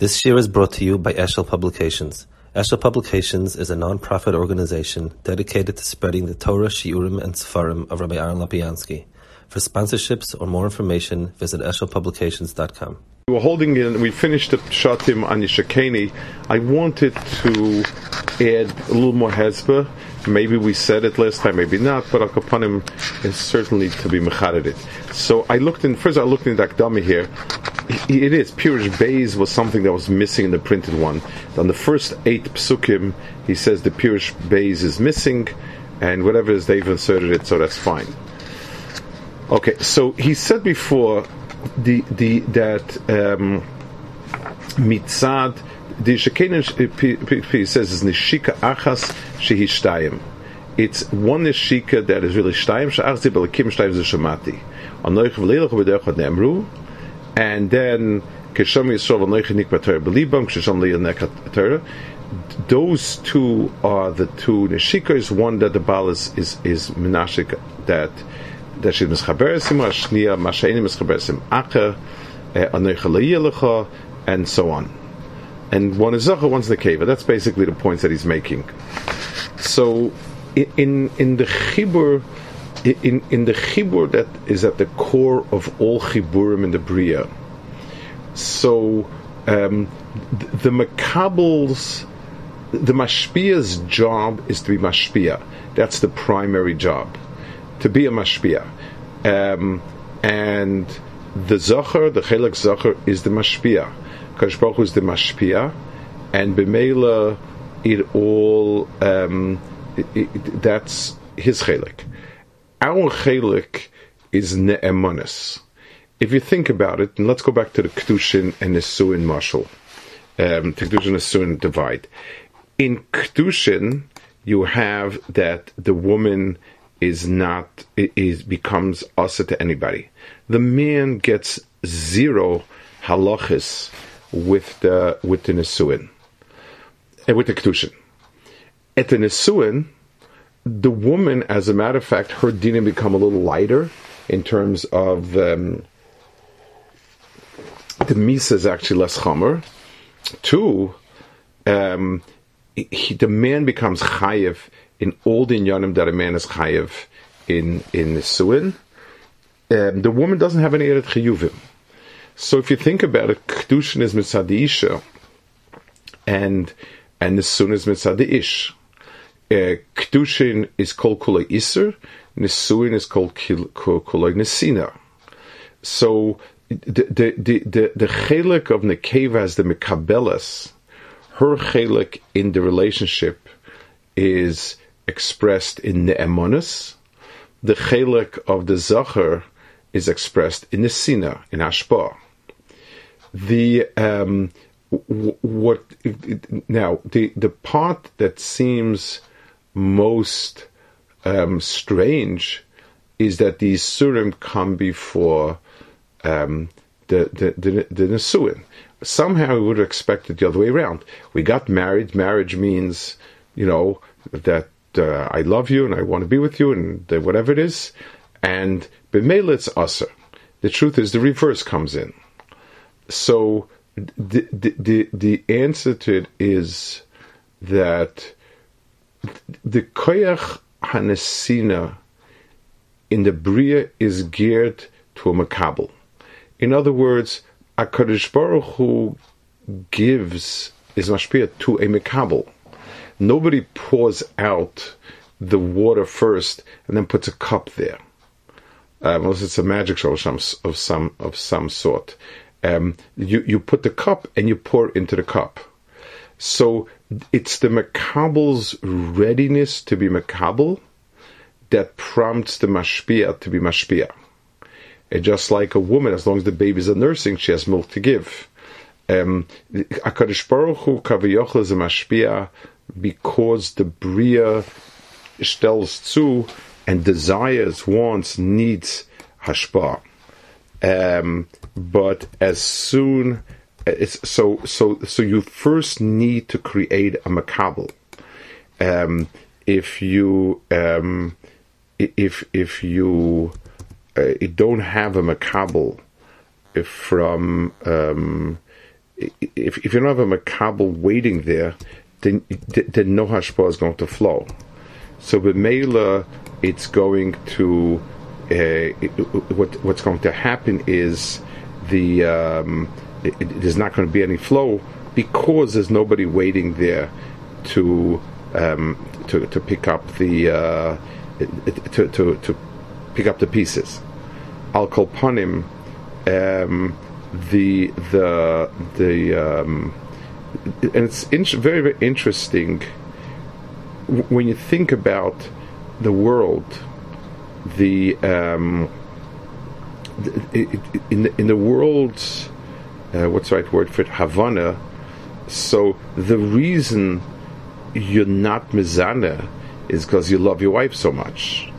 This year is brought to you by Eshel Publications. Eshel Publications is a non-profit organization dedicated to spreading the Torah, Shiurim, and Sefarim of Rabbi Aaron Lopiansky. For sponsorships or more information, visit eshelpublications.com. We were holding in, we finished the Shatim on Yishakeni. I wanted to add a little more Hezbollah. Maybe we said it last time, maybe not, but Akapanim is certainly to be mechaded. So I looked in, first I looked in the Akdami here. It is, Pirish Bays was something that was missing in the printed one. On the first eight psukim, he says the Pirish Bays is missing, and whatever is they've inserted it, so that's fine. Okay, so he said before the the that um, mitzad the shekenen says is nishika achas shehishtayim. It's one nishika that is really shtayim she'achzi belakim shtayim zeshamati. Anoich v'leilach v'derech nemru, and then kesham yisrael anoich nik b'torah belibam kesham liyanek Torah. Those two are the two nishikas. One that the Baal is is, is menashik that that she's mischaberesim, ashniya mashainim mischaberesim acher, eh, anoich and so on. And one is zacher, one's nekeva. That's basically the points that he's making. So, in in the chibur, in in the chibur that is at the core of all chiburim in the bria. So, um, the, the makabels, the mashpia's job is to be mashpia. That's the primary job to be a mashpia. Um, and the zacher, the chelik zacher, is the mashpia. Kadosh is the mashpia, and b'meila it all um, it, it, that's his chelik. Our chelik is ne'emanis. If you think about it, and let's go back to the kedushin and nesuin marshal, um, kedushin and nesuin divide. In kedushin, you have that the woman is not is becomes asa to anybody. The man gets zero halachis with the with the nesuin and with the kedushin. At the nesuin, the woman, as a matter of fact, her dinim become a little lighter in terms of um, the misa is actually less chomer. Two, um, he, the man becomes chayiv in all the inyanim that a man is chayiv in in Nisuin, um, the woman doesn't have any eret chiyuvim. So if you think about it, kedushin is mitzad isha, and and Nisun is mitzad ish. Uh, kedushin is called kulay iser, Nisuin is called kulay nesina. So the the the the, chelik of nekeva as the mekabelas, her chelik in the relationship is expressed in ne'emonis. The chelik of the zacher is expressed in the sina, in ashpa. The um, what now the the part that seems most um, strange is that these surim come before um, the the the, the nesuin. Somehow we would have expected the other way around. We got married. Marriage means, you know, that uh, I love you and I want to be with you and whatever it is. And b'meila asa. The truth is the reverse comes in. So the, the, the, the answer to it is that the koyach hanesina in the bria is geared to a makabel. In other words, a Kadosh Baruch Hu gives is mashpia to a makabel nobody pours out the water first and then puts a cup there. Um, unless it's a magic show of some of some, of some sort. Um, you you put the cup and you pour into the cup. So it's the makabel's readiness to be makabel that prompts the mashpia to be mashpia. And just like a woman, as long as the babies are nursing, she has milk to give. Um, Baruch Hu kavayochel is a mashpia because the Bria stells zu and desires, wants, needs hashpa. Um, but as soon it's so so so you first need to create a makabel. Um, if you um, if if you uh, don't have a makabel from um, if, if you don't have a makabel waiting there, then, then no hashpah is going to flow. So with b'meila, it's going to uh, what what's going to happen is the um, it, there's not going to be any flow because there's nobody waiting there to um, to to pick up the uh, to, to to pick up the pieces. Al kolpanim, um, the the the um, and it's in- very very interesting when you think about the world. The um, in the, in the world's uh, what's the right word for it Havana. So the reason you're not mizana is because you love your wife so much.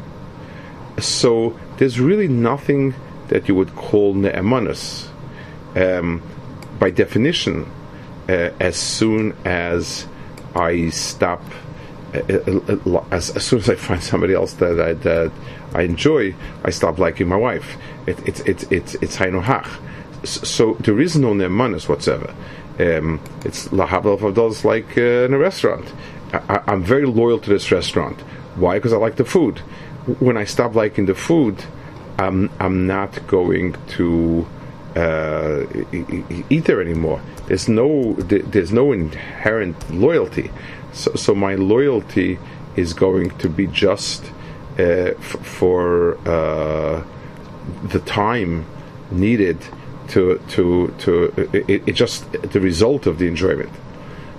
So there's really nothing that you would call ne'emanis. Um, by definition, uh, as soon as I stop, uh, uh, as, as, soon as I find somebody else that I, that I enjoy, I stop liking my wife. It, it's it's it's it's hach. So there is no ne'emanis whatsoever. Um, it's lahav does like uh, in a restaurant. I, am very loyal to this restaurant. Why? Because I like the food. When I stop liking the food, I'm I'm not going to uh, eat there anymore. There's no there's no inherent loyalty. So, so my loyalty is going to be just uh, f- for uh, the time needed to to to it, it, just the result of the enjoyment.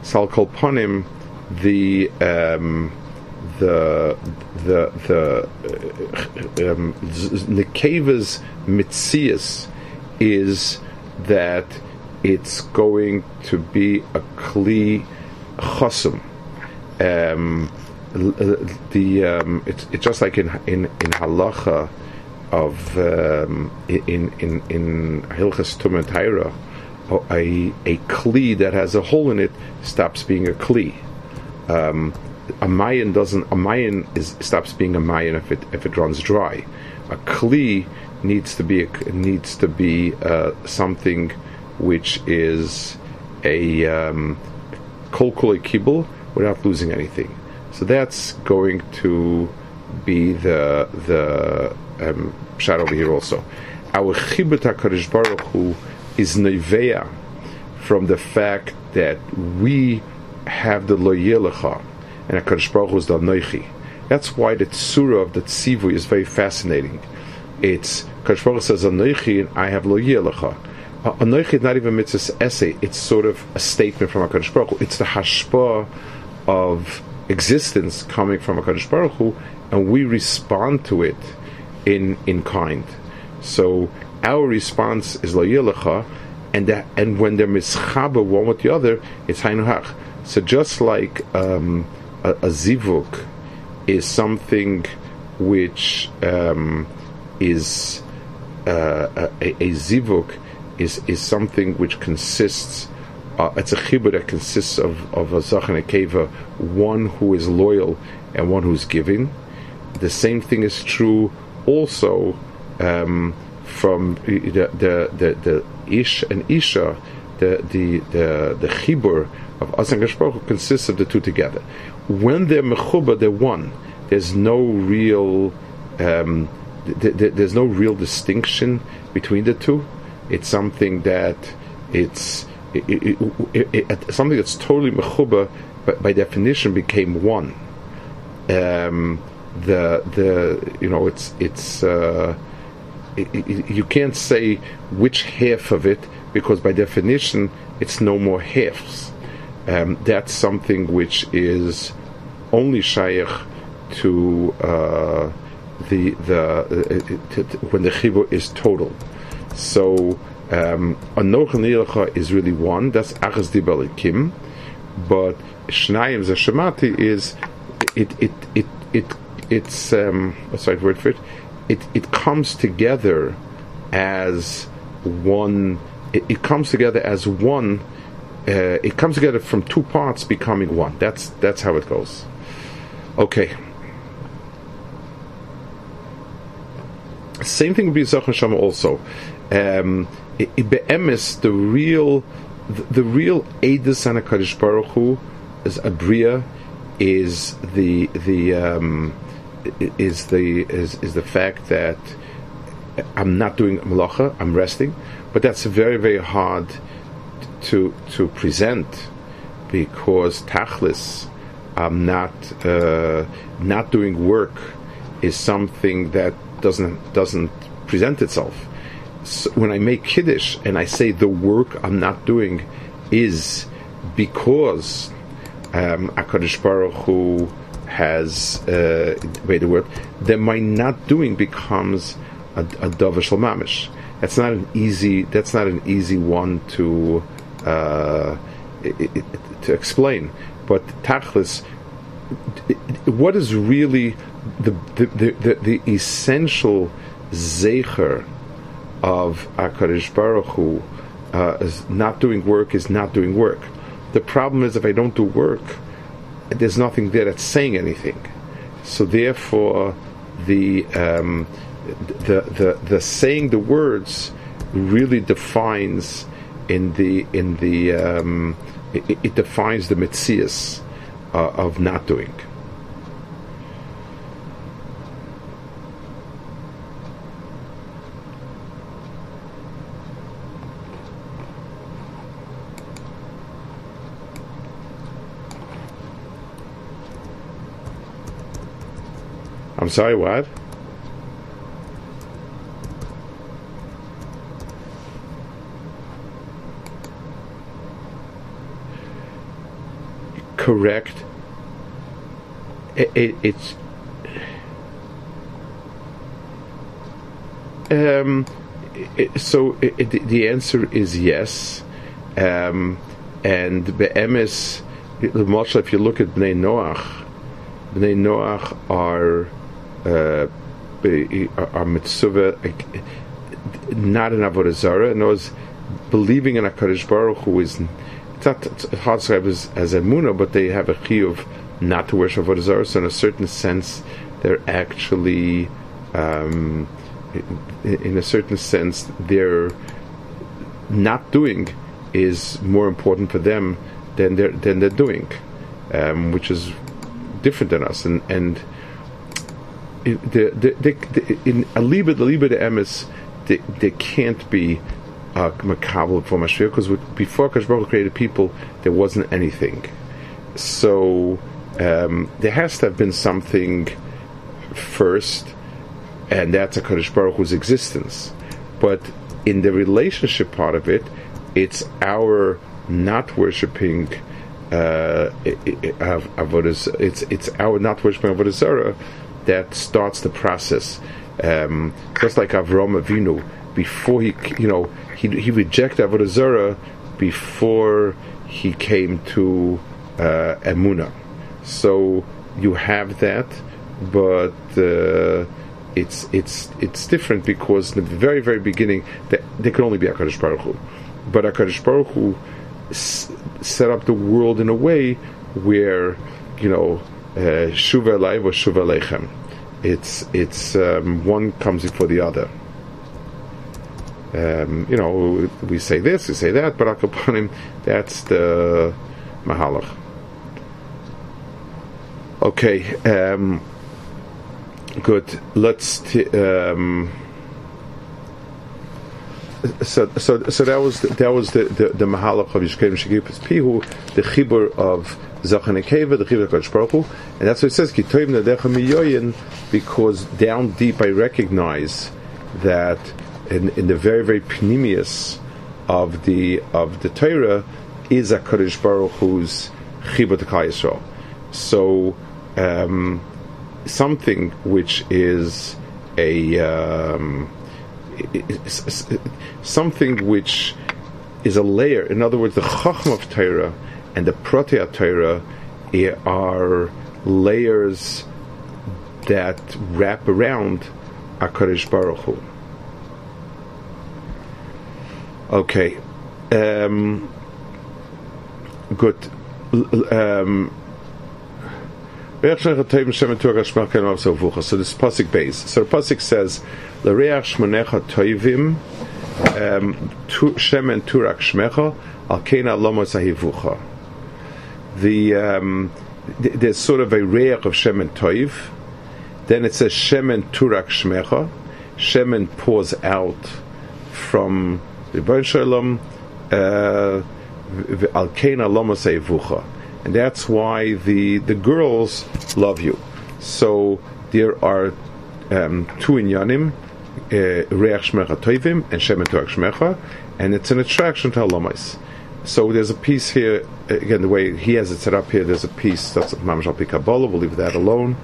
Sal kolpanim, the um, the the the uh, um, Nekeva's mitzias is that it's going to be a kli chosum. Um, the um, it's, it's just like in in in halacha of um, in in in Hilchas Tumen Taira, a a kli that has a hole in it stops being a kli. Um, a mayan doesn't. A mayan is stops being a mayan if it if it runs dry. A kli needs to be a, needs to be uh, something which is a um, kol kibble without losing anything. So that's going to be the the um, shot over here also. Our chibut HaKadosh Baruch Hu is neveya from the fact that we have the loyelecha and HaKadosh Baruch Hu is the noichi. That's why the tsura of the tzivu is very fascinating. It's HaKadosh Baruch Hu says anoichi and I have loyelecha. Anoichi is not even mitzvah's essay. It's sort of a statement from HaKadosh Baruch Hu. It's the hashpah of existence coming from HaKadosh Baruch Hu, and we respond to it in in kind. So our response is lo yilecha, and that, and when they're mischaba one with the other, it's hainuhach. So just like um, a, a, zivuk is something which um, is uh, a, a, zivuk is is something which consists. Uh, it's a chibur that consists of, of a zach and a keva, one who is loyal and one who's giving. The same thing is true also um, from the, the, the, the, ish and isha, the the the, the chibur of Asan Gashbaruch consists of the two together. When they're mechuba, they're one. There's no real um, th- th- there's no real distinction between the two. It's something that it's it, it, it, something that's totally mechuba, but by definition became one. Um, the the you know it's it's uh, you can't say which half of it because by definition it's no more halves. Um, that's something which is only shaykh to uh, the the uh, to, to, when the chibur is total. So um, anoch is really one. That's achas dibalikim, but shnayim zashemati is it it it it it's um, what's the right word for it? It it comes together as one. It, it comes together as one. Uh, it comes together from two parts becoming one. That's that's how it goes. Okay. Same thing with Yisach Shama also. Um, the real the, the real Eidus and Hakadosh Baruch Hu is Abriya is the the um, is the is, is the fact that I'm not doing malacha, I'm resting, but that's very very hard to to present because tachlis, I'm not uh, not doing work is something that doesn't doesn't present itself. So when I make kiddush and I say the work I'm not doing is because um, Akadosh Baruch Hu has uh, wait the word, that my not doing becomes a, a davar mamish. That's not an easy. That's not an easy one to uh, it, it, to explain. But tachlis, what is really the the, the, the, essential zecher of Akadosh Baruch Hu uh, is not doing work is not doing work. The problem is if I don't do work, there's nothing there that's saying anything. So therefore, the um, the, the the saying the words really defines in the in the um, it, it, defines the mitzias uh, of not doing. I'm sorry, what? Correct. It, it, it's um, it, so the answer is yes, um, and be'emes, the if you look at Bnei Noach, Bnei Noach are uh, are mitzvah not an avodah zara, and was believing in a Kaddish Baruch who is not hard to as, a muna, but they have a chiyuv not to worship avodah zara. So in a certain sense, they're actually, um, in a certain sense, they're not doing is more important for them than they're than they're doing, um, which is different than us, and and in Aliba, the Liba, the Emes, they can't be a makabel for Mashiach because before Kashbaruch created people, there wasn't anything. So um, there has to have been something first, and that's a Kadosh Baruch Hu's existence. But in the relationship part of it, it's our not worshiping uh, avodas. It's it's our not worshiping zarah that starts the process. Um, just like Avram Avinu, before he, you know, he, he rejected Avodah Zarah before he came to uh, Emuna. So you have that, but uh, it's it's it's different because in the very very beginning there, there could only be Hakadosh Baruch Hu, but Hakadosh Baruch Hu s- set up the world in a way where you know shuva elai was shuva. It's it's um, one comes before the other. Um, you know, we say this, we say that, but Akapanim, that's the Mahalach. Okay, um, good. Let's. T- um, so, so, so that was the, that was the the, the mahalach of Yishkev Shegipus Pihu, the chibur of Zachan Ekeva, the of Baruch and that's what it says. Kitoim Nadecha Miyoyin, because down deep I recognize that in, in the very very pnimius of the of the Torah is a Kadosh Baruch Hu's chibur to Yisrael. So um, something which is a um, something which is a layer. In other words, the Chacham of Torah and the Protea Torah are layers that wrap around Akadosh Baruch Hu. Okay, um, good. Um, so this pasuk base. So the pasuk says, "L'reach shmonecha toivim um, Shemen Turak Shmecha Al Kena. The um, th- there's sort of a reach of Shemen Toiv. Then it says Shemen Turak Shmecha. Shemen pours out from the Rebbein Shalom uh, Al Lomo Sahivucha. And that's why the, the girls love you. So there are um, two inyanim, uh, Reach Shmecha Toivim and Shemen Turak Shmecha, and it's an attraction to Halomais. So there's a piece here, again, the way he has it set up here, there's a piece that's Mamash Al Kabbalah, we'll leave that alone.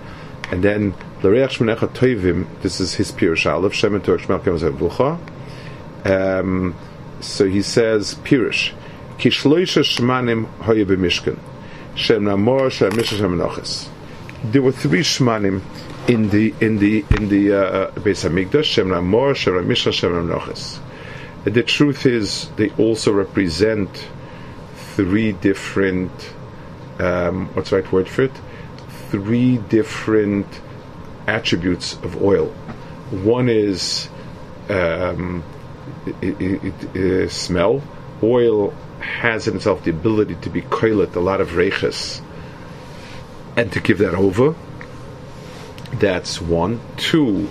And then, L'reach Shmenecha Toivim, this is his Pirush Aleph, Shemen Shmecha Bucha. Um, so he says, Pirush, Kishloisha Shmanim Hoye B'mishkan, Shem Namor, Shem Mishra Shem. There were three Shmanim in the in the in the uh, Beis Hamikdash, Shem Namor, Shem Mishra, Shem. The truth is, they also represent three different. Um, what's the right word for it? Three different attributes of oil. One is um, it, it, it, smell. Oil has in itself the ability to be koilet a lot of reiches and to give that over. That's one. Two,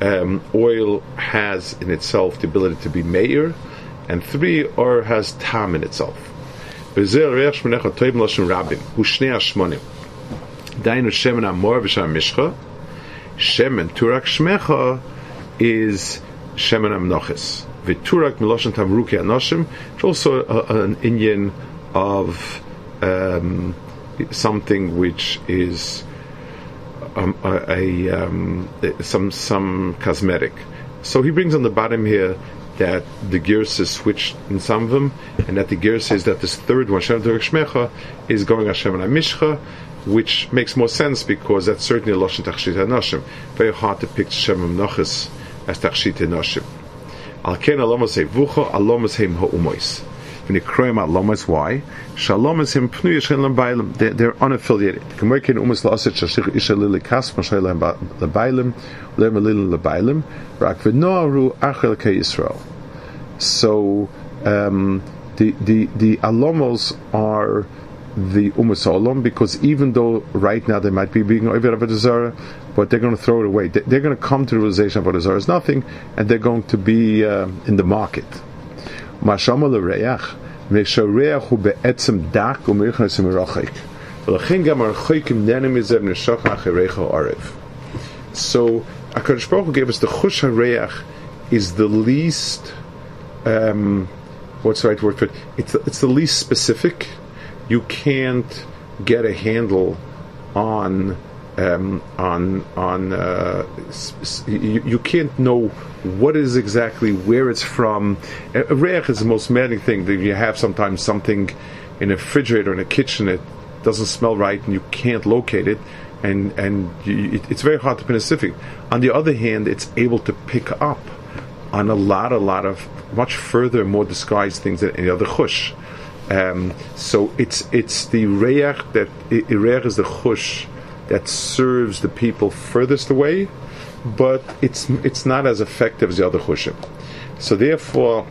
um, oil has in itself the ability to be mayor, and three, or has tam in itself. Dainu shemen amor v'sham mishcha. Shemen turak shmecha is shemen amnoches. V'turak miloshen tamruki anoshim. It's also a, an Indian of um, something which is um, a, a um, some some cosmetic. So he brings on the bottom here that the gears is switched in some of them, and that the gear says that this third one, Shem Shmecha, is going Hashem and Mishcha, which makes more sense because that's certainly a Lashon Tachshit HaNashim. Very hard to pick Shem Nochis as Tachshit HaNashim. Al Ken Alomos Vucha Alomos Heim Ha'umois. V'nikroim Alomos, why? Shalomos Heim Pnu Yeshchen Bailim. They're unaffiliated. K'merkin Umas La'aset Shashich Isha Lili Kas Moshe Lebailim, Lem Lili Lebailim, Rak V'noaru Achel Ke. So, um, the, the, the Alomos are the Umas Olam because even though right now they might be being over of a Zara, but they're going to throw it away. They're going to come to the realization of Zara is nothing, and they're going to be uh, in the market. Mashama be'etzem dak gam arev. So, HaKadosh Baruch Hu gave us the chush hareach is the least, um, what's the right word for it? It's, it's the least specific, you can't get a handle on um, on on uh, you, you, can't know what is exactly where it's from. A, reach is the most maddening thing that you have sometimes something in a refrigerator in a kitchen it doesn't smell right and you can't locate it and and you, it, it's very hard to specific. On the other hand, it's able to pick up on a lot a lot of much further more disguised things than any other chush. Um, so it's it's the reach that reach is the chush that serves the people furthest away, but it's it's not as effective as the other chushim. So therefore,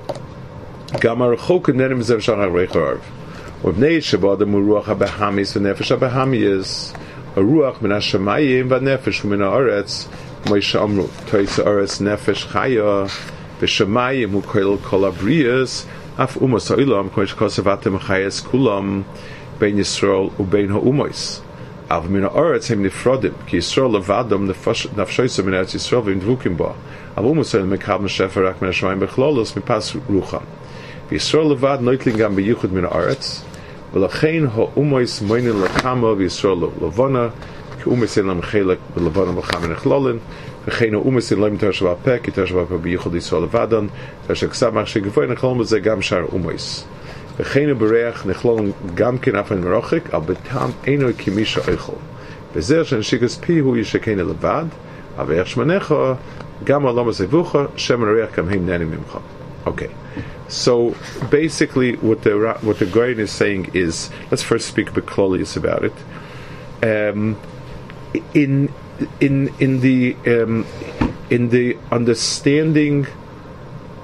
gamar chok nenim zev shachar reicharv. Ubnei shabad muruach habehamis v'nefesh habehami a ruach min hashamayim v'nefesh min haaretz Moshe Amru Toisa Aretz Nefesh Chaya V'Shamayim Hu Koil Kol Abriyas Af umos ha'ilam koish kosavatem chayes kulam bein Yisrael ubein ha'umois. av min arts hem nifrodim ki so levadom the fush nafshoy so minats is so in dukim ba avu musel me kam shefer ak mer shvaim bekhlolos mi pas rucha vi so levad noitling gam beyuchud min arts vel chein ho umois meine le kamo vi so levona ki umis in am khelek be levona be kham nikhlolen ve chein ho umis in lem tar shva pek tar shva be yuchud is ze gam shar umois. וכן בריח נכלול גם כן אף אין מרוחק, אבל בטעם אינו כמי שאוכל. וזה שנשיקס פי הוא ישכן לבד, אבל איך שמנך, גם על עומס אבוך, שמן ריח גם הם נהנים ממך. Okay. So basically, what the what the Goyen is saying is, let's first speak Beklolius about it. Um, in in in the um, in the understanding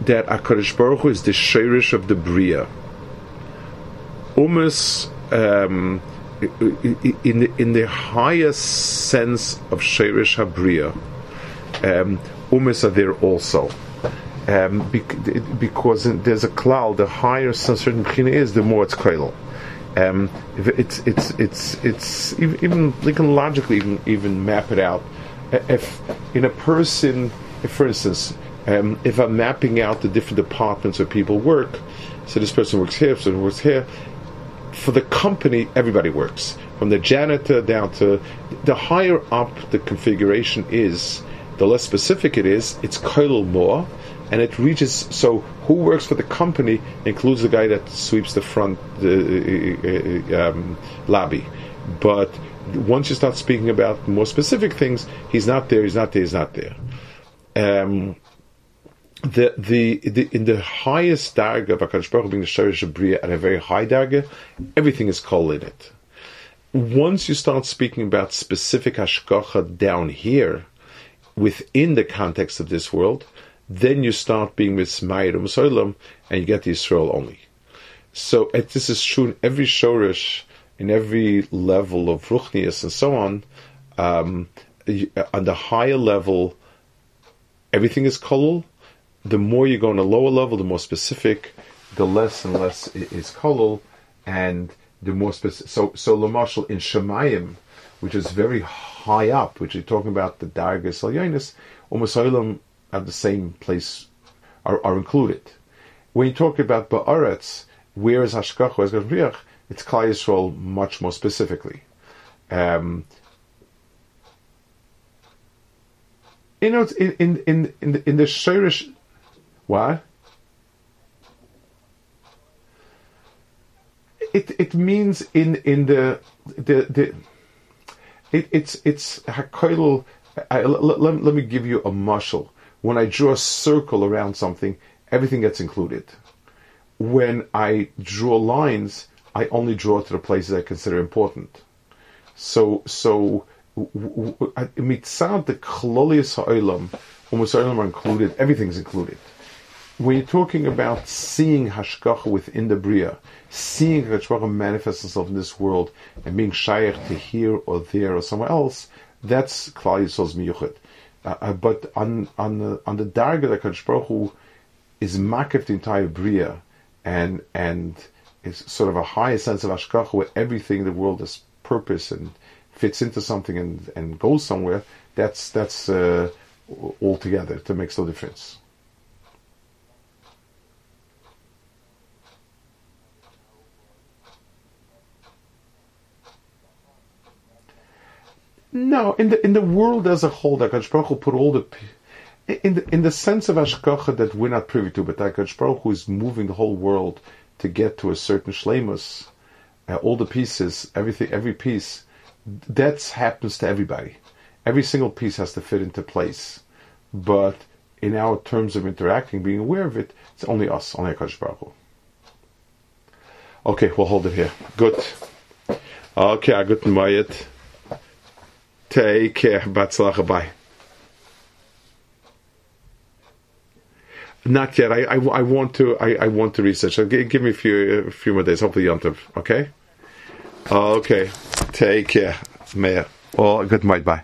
that Hakadosh Baruch Hu is the shirish of the bria. Umas, um, in the, in the highest sense of shirish habria, um, are there also. Um, because there's a cloud, the higher certain bchina is, the more it's koilel. Um, it's it's it's it's even you can logically even, even map it out. If in a person, if for instance, um, if I'm mapping out the different departments where people work, so this person works here, so works here. For the company, everybody works from the janitor down to the higher up the configuration is, the less specific it is. It's koilel more and it reaches. So, who works for the company includes the guy that sweeps the front the uh, um, lobby, but once you start speaking about more specific things, he's not there. He's not there. He's not there. Um, the, the, in the highest darga of Hakadosh Baruch being the Shorish Bria at a very high darga, everything is called in it. Once you start speaking about specific hashgacha down here, within the context of this world, then you start being mismayir Solam, and you get the Israel only. So this is true in every shorish, in every level of ruchnias and so on. Um, on the higher level, everything is kolul. The more you go on a lower level, the more specific, the less and less is kolul, and the more specific. So, so Lamashal in Shemayim, which is very high up, which you're talking about the Dargas Salyonis, Umasolam at the same place are, are included. When you talk about Ba'aretz, where is Hashkach, where is Gavriach, it's Klal Yisrael much more specifically. Um, you know, in in in in the, in the Shirish, what? It it means in in the the the it, it's it's hakoil. Let, let, me give you a muscle when I draw a circle around something, everything gets included. When I draw lines, I only draw to the places I consider important. So, so mitzad the klolius ha'olam, umm almost are included. Everything's included. When you're talking about seeing hashgacha within the bria, seeing Hashgacha manifest itself in this world and being shaykh to here or there or somewhere else, that's Klal Yisrael's miyuchid. Uh, uh, but on on the on the darga that Kadosh is makif the entire bria, and and is sort of a higher sense of ashkacha where everything in the world has purpose and fits into something and and goes somewhere. That's that's uh, all together. It makes no difference. No, in the in the world as a whole, that Hakadosh Baruch Hu put all the in the in the sense of Ashkacha that we're not privy to, but Hakadosh Baruch Hu is moving the whole world to get to a certain shlemus, uh, all the pieces, everything, every piece, that happens to everybody. Every single piece has to fit into place, but in our terms of interacting, being aware of it, it's only us, only Hakadosh Baruch Hu. Okay, we'll hold it here. Good. Okay, good night. Take care. Batzlacha. Bye. Not yet. I, I, I want to. I, I, want to research. Give, give me a few a few more days. Hopefully, Yontiv. Okay. Okay. Take care, Mayor. Well, good night. Bye.